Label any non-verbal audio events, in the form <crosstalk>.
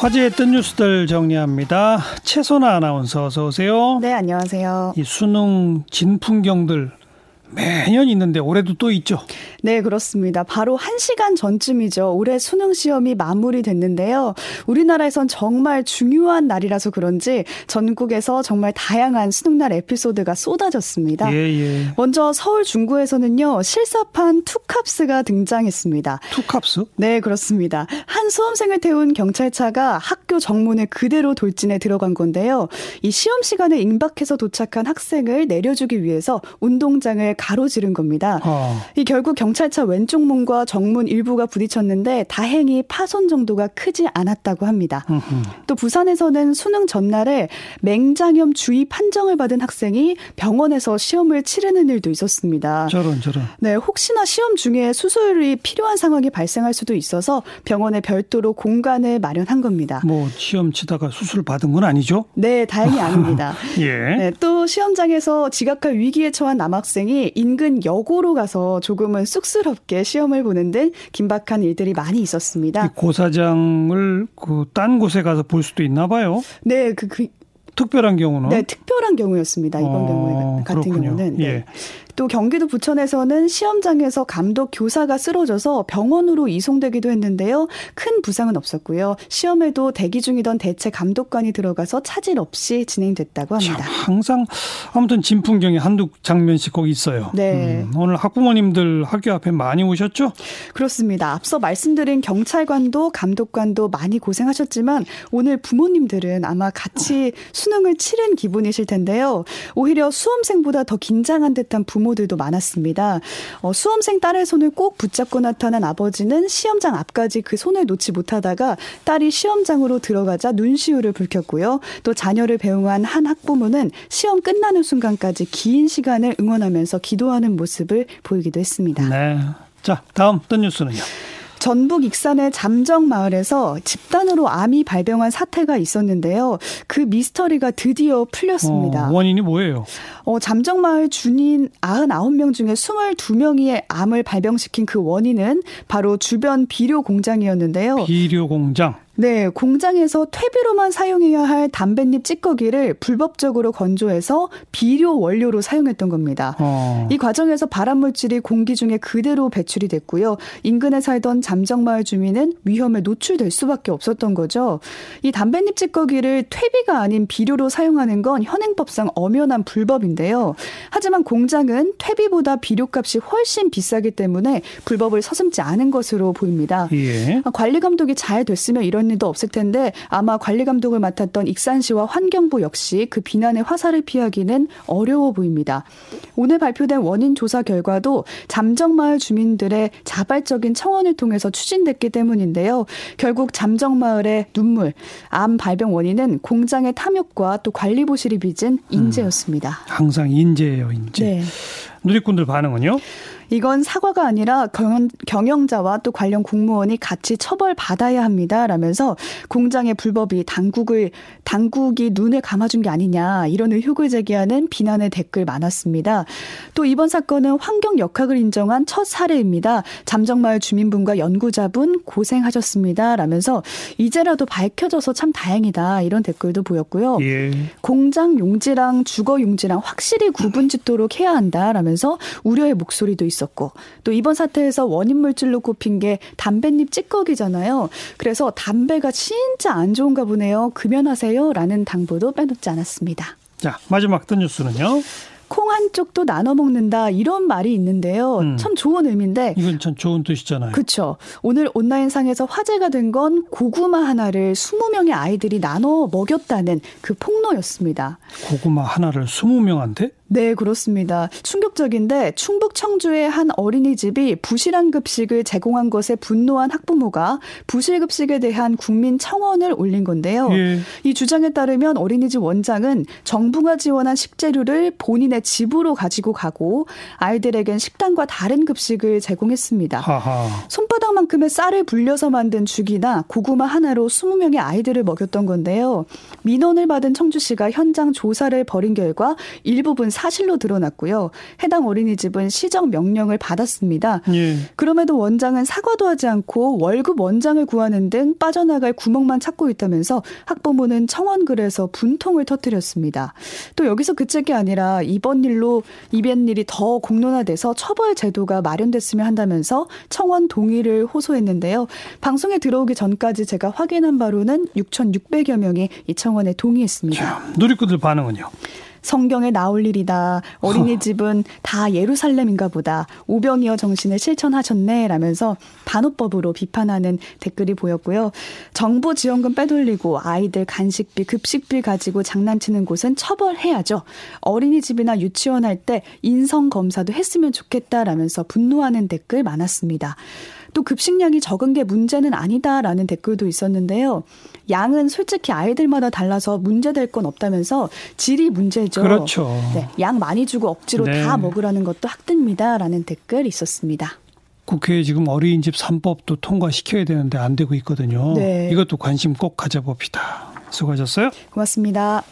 화제했던 뉴스들 정리합니다. 최선아 아나운서 어서 오세요. 네, 안녕하세요. 이 수능 진풍경들 매년 있는데 올해도 또 있죠. 네, 그렇습니다. 바로 1시간 전쯤이죠. 올해 수능 시험이 마무리됐는데요. 우리나라에선 정말 중요한 날이라서 그런지 전국에서 정말 다양한 수능날 에피소드가 쏟아졌습니다. 예, 예. 먼저 서울 중구에서는요. 실사판 투캅스가 등장했습니다. 투캅스? 네, 그렇습니다. 한 수험생을 태운 경찰차가 학교 정문을 그대로 돌진해 들어간 건데요. 이 시험 시간에 임박해서 도착한 학생을 내려주기 위해서 운동장을 가로지른 겁니다. 어. 이 결국 경찰차 왼쪽 문과 정문 일부가 부딪혔는데 다행히 파손 정도가 크지 않았다고 합니다. 으흠. 또 부산에서는 수능 전날에 맹장염 주의 판정을 받은 학생이 병원에서 시험을 치르는 일도 있었습니다. 저런 저런. 네, 혹시나 시험 중에 수술이 필요한 상황이 발생할 수도 있어서 병원에 별도로 공간을 마련한 겁니다. 뭐 시험 치다가 수술 받은 건 아니죠? 네, 다행히 아닙니다. <laughs> 예. 네, 또 시험장에서 지각할 위기에 처한 남학생이 인근 여고로 가서 조금은 쑥스럽게 시험을 보는 등 긴박한 일들이 많이 있었습니다. 고사장을 그 딴 곳에 가서 볼 수도 있나 봐요. 네, 그, 그 특별한 경우는? 네, 특별한 경우였습니다. 이번 어, 경우에 같은 그렇군요. 경우는. 네. 예. 또 경기도 부천에서는 시험장에서 감독 교사가 쓰러져서 병원으로 이송되기도 했는데요. 큰 부상은 없었고요. 시험에도 대기 중이던 대체 감독관이 들어가서 차질 없이 진행됐다고 합니다. 항상 아무튼 진풍경에 한두 장면씩 거기 있어요. 네. 음, 오늘 학부모님들 학교 앞에 많이 오셨죠? 그렇습니다. 앞서 말씀드린 경찰관도 감독관도 많이 고생하셨지만 오늘 부모님들은 아마 같이 수능을 치른 기분이실 텐데요. 오히려 수험생보다 더 긴장한 듯한 부모 부모들도 많았습니다. 어, 수험생 딸의 손을 꼭 붙잡고 나타난 아버지는 시험장 앞까지 그 손을 놓지 못하다가 딸이 시험장으로 들어가자 눈시울을 붉혔고요. 또 자녀를 배웅한 한 학부모는 시험 끝나는 순간까지 긴 시간을 응원하면서 기도하는 모습을 보이기도 했습니다. 네. 자, 다음 떤 뉴스는요. 전북 익산의 잠정 마을에서 집단으로 암이 발병한 사태가 있었는데요. 그 미스터리가 드디어 풀렸습니다. 어, 원인이 뭐예요? 어, 잠정 마을 주민 99명 중에 22명이 암을 발병시킨 그 원인은 바로 주변 비료 공장이었는데요. 비료 공장. 네, 공장에서 퇴비로만 사용해야 할 담뱃잎 찌꺼기를 불법적으로 건조해서 비료 원료로 사용했던 겁니다. 어. 이 과정에서 발암물질이 공기 중에 그대로 배출이 됐고요. 인근에 살던 잠정마을 주민은 위험에 노출될 수밖에 없었던 거죠. 이 담뱃잎 찌꺼기를 퇴비가 아닌 비료로 사용하는 건 현행법상 엄연한 불법인데요. 하지만 공장은 퇴비보다 비료값이 훨씬 비싸기 때문에 불법을 서슴지 않은 것으로 보입니다. 예. 관리 감독이 잘 됐으면 이런 일도 없을 텐데 아마 관리 감독을 맡았던 익산시와 환경부 역시 그 비난의 화살을 피하기는 어려워 보입니다. 오늘 발표된 원인 조사 결과도 잠정마을 주민들의 자발적인 청원을 통해서 추진됐기 때문인데요. 결국 잠정마을의 눈물, 암 발병 원인은 공장의 탐욕과 또 관리 부실이 빚은 인재였습니다. 음, 항상 인재예요, 인재. 네. 누리꾼들 반응은요? 이건 사과가 아니라 경영, 자와또 관련 공무원이 같이 처벌받아야 합니다. 라면서 공장의 불법이 당국을 당국이 눈을 감아준 게 아니냐 이런 의혹을 제기하는 비난의 댓글 많았습니다. 또 이번 사건은 환경 역학을 인정한 첫 사례입니다. 잠정마을 주민분과 연구자분 고생하셨습니다. 라면서 이제라도 밝혀져서 참 다행이다 이런 댓글도 보였고요. 예. 공장 용지랑 주거 용지랑 확실히 구분 짓도록 해야 한다. 라면서 우려의 목소리도 있었습니다. 있었고 또 이번 사태에서 원인 물질로 꼽힌 게 담뱃잎 찌꺼기잖아요. 그래서 담배가 진짜 안 좋은가 보네요. 금연하세요라는 당부도 빼놓지 않았습니다. 자 마지막 떤 뉴스는요. 콩 한쪽도 나눠 먹는다 이런 말이 있는데요. 음. 참 좋은 의미인데 이건 참 좋은 뜻이잖아요. 그렇죠. 오늘 온라인상에서 화제가 된 건 고구마 하나를 20명의 아이들이 나눠 먹였다는 그 폭로였습니다. 고구마 하나를 20명한테? 네, 그렇습니다. 충격적인데 충북 청주의 한 어린이집이 부실한 급식을 제공한 것에 분노한 학부모가 부실 급식에 대한 국민 청원을 올린 건데요. 예. 이 주장에 따르면 어린이집 원장은 정부가 지원한 식재료를 본인의 집 집으로 가지고 가고 아이들에겐 식단과 다른 급식을 제공했습니다. 하하. 손바닥만큼의 쌀을 불려서 만든 죽이나 고구마 하나로 20명의 아이들을 먹였던 건데요. 민원을 받은 청주시가 현장 조사를 벌인 결과 일부분 사실로 드러났고요. 해당 어린이집은 시정 명령을 받았습니다. 예. 그럼에도 원장은 사과도 하지 않고 월급 원장을 구하는 등 빠져나갈 구멍만 찾고 있다면서 학부모는 청원글에서 분통을 터뜨렸습니다. 또 여기서 게 아니라 이번 일로 이번 일이 더 공론화돼서 처벌 제도가 마련됐으면 한다면서 청원 동의를 호소했는데요. 방송에 들어오기 전까지 제가 확인한 바로는 6,600여 명이 이 청원에 동의했습니다. 자, 누리꾼들 반응은요? 성경에 나올 일이다. 어린이집은 다 예루살렘인가 보다. 오병이어 정신을 실천하셨네. 라면서 반호법으로 비판하는 댓글이 보였고요. 정부 지원금 빼돌리고 아이들 간식비, 급식비 가지고 장난치는 곳은 처벌해야죠. 어린이집이나 유치원 할 때 인성검사도 했으면 좋겠다라면서 분노하는 댓글 많았습니다. 또 급식량이 적은 게 문제는 아니다라는 댓글도 있었는데요. 양은 솔직히 아이들마다 달라서 문제될 건 없다면서 질이 문제죠. 그렇죠. 네, 양 많이 주고 억지로 네. 다 먹으라는 것도 학대입니다라는 댓글 있었습니다. 국회에 지금 어린이집 3법도 통과시켜야 되는데 안 되고 있거든요. 네. 이것도 관심 꼭 가져봅시다. 수고하셨어요. 고맙습니다.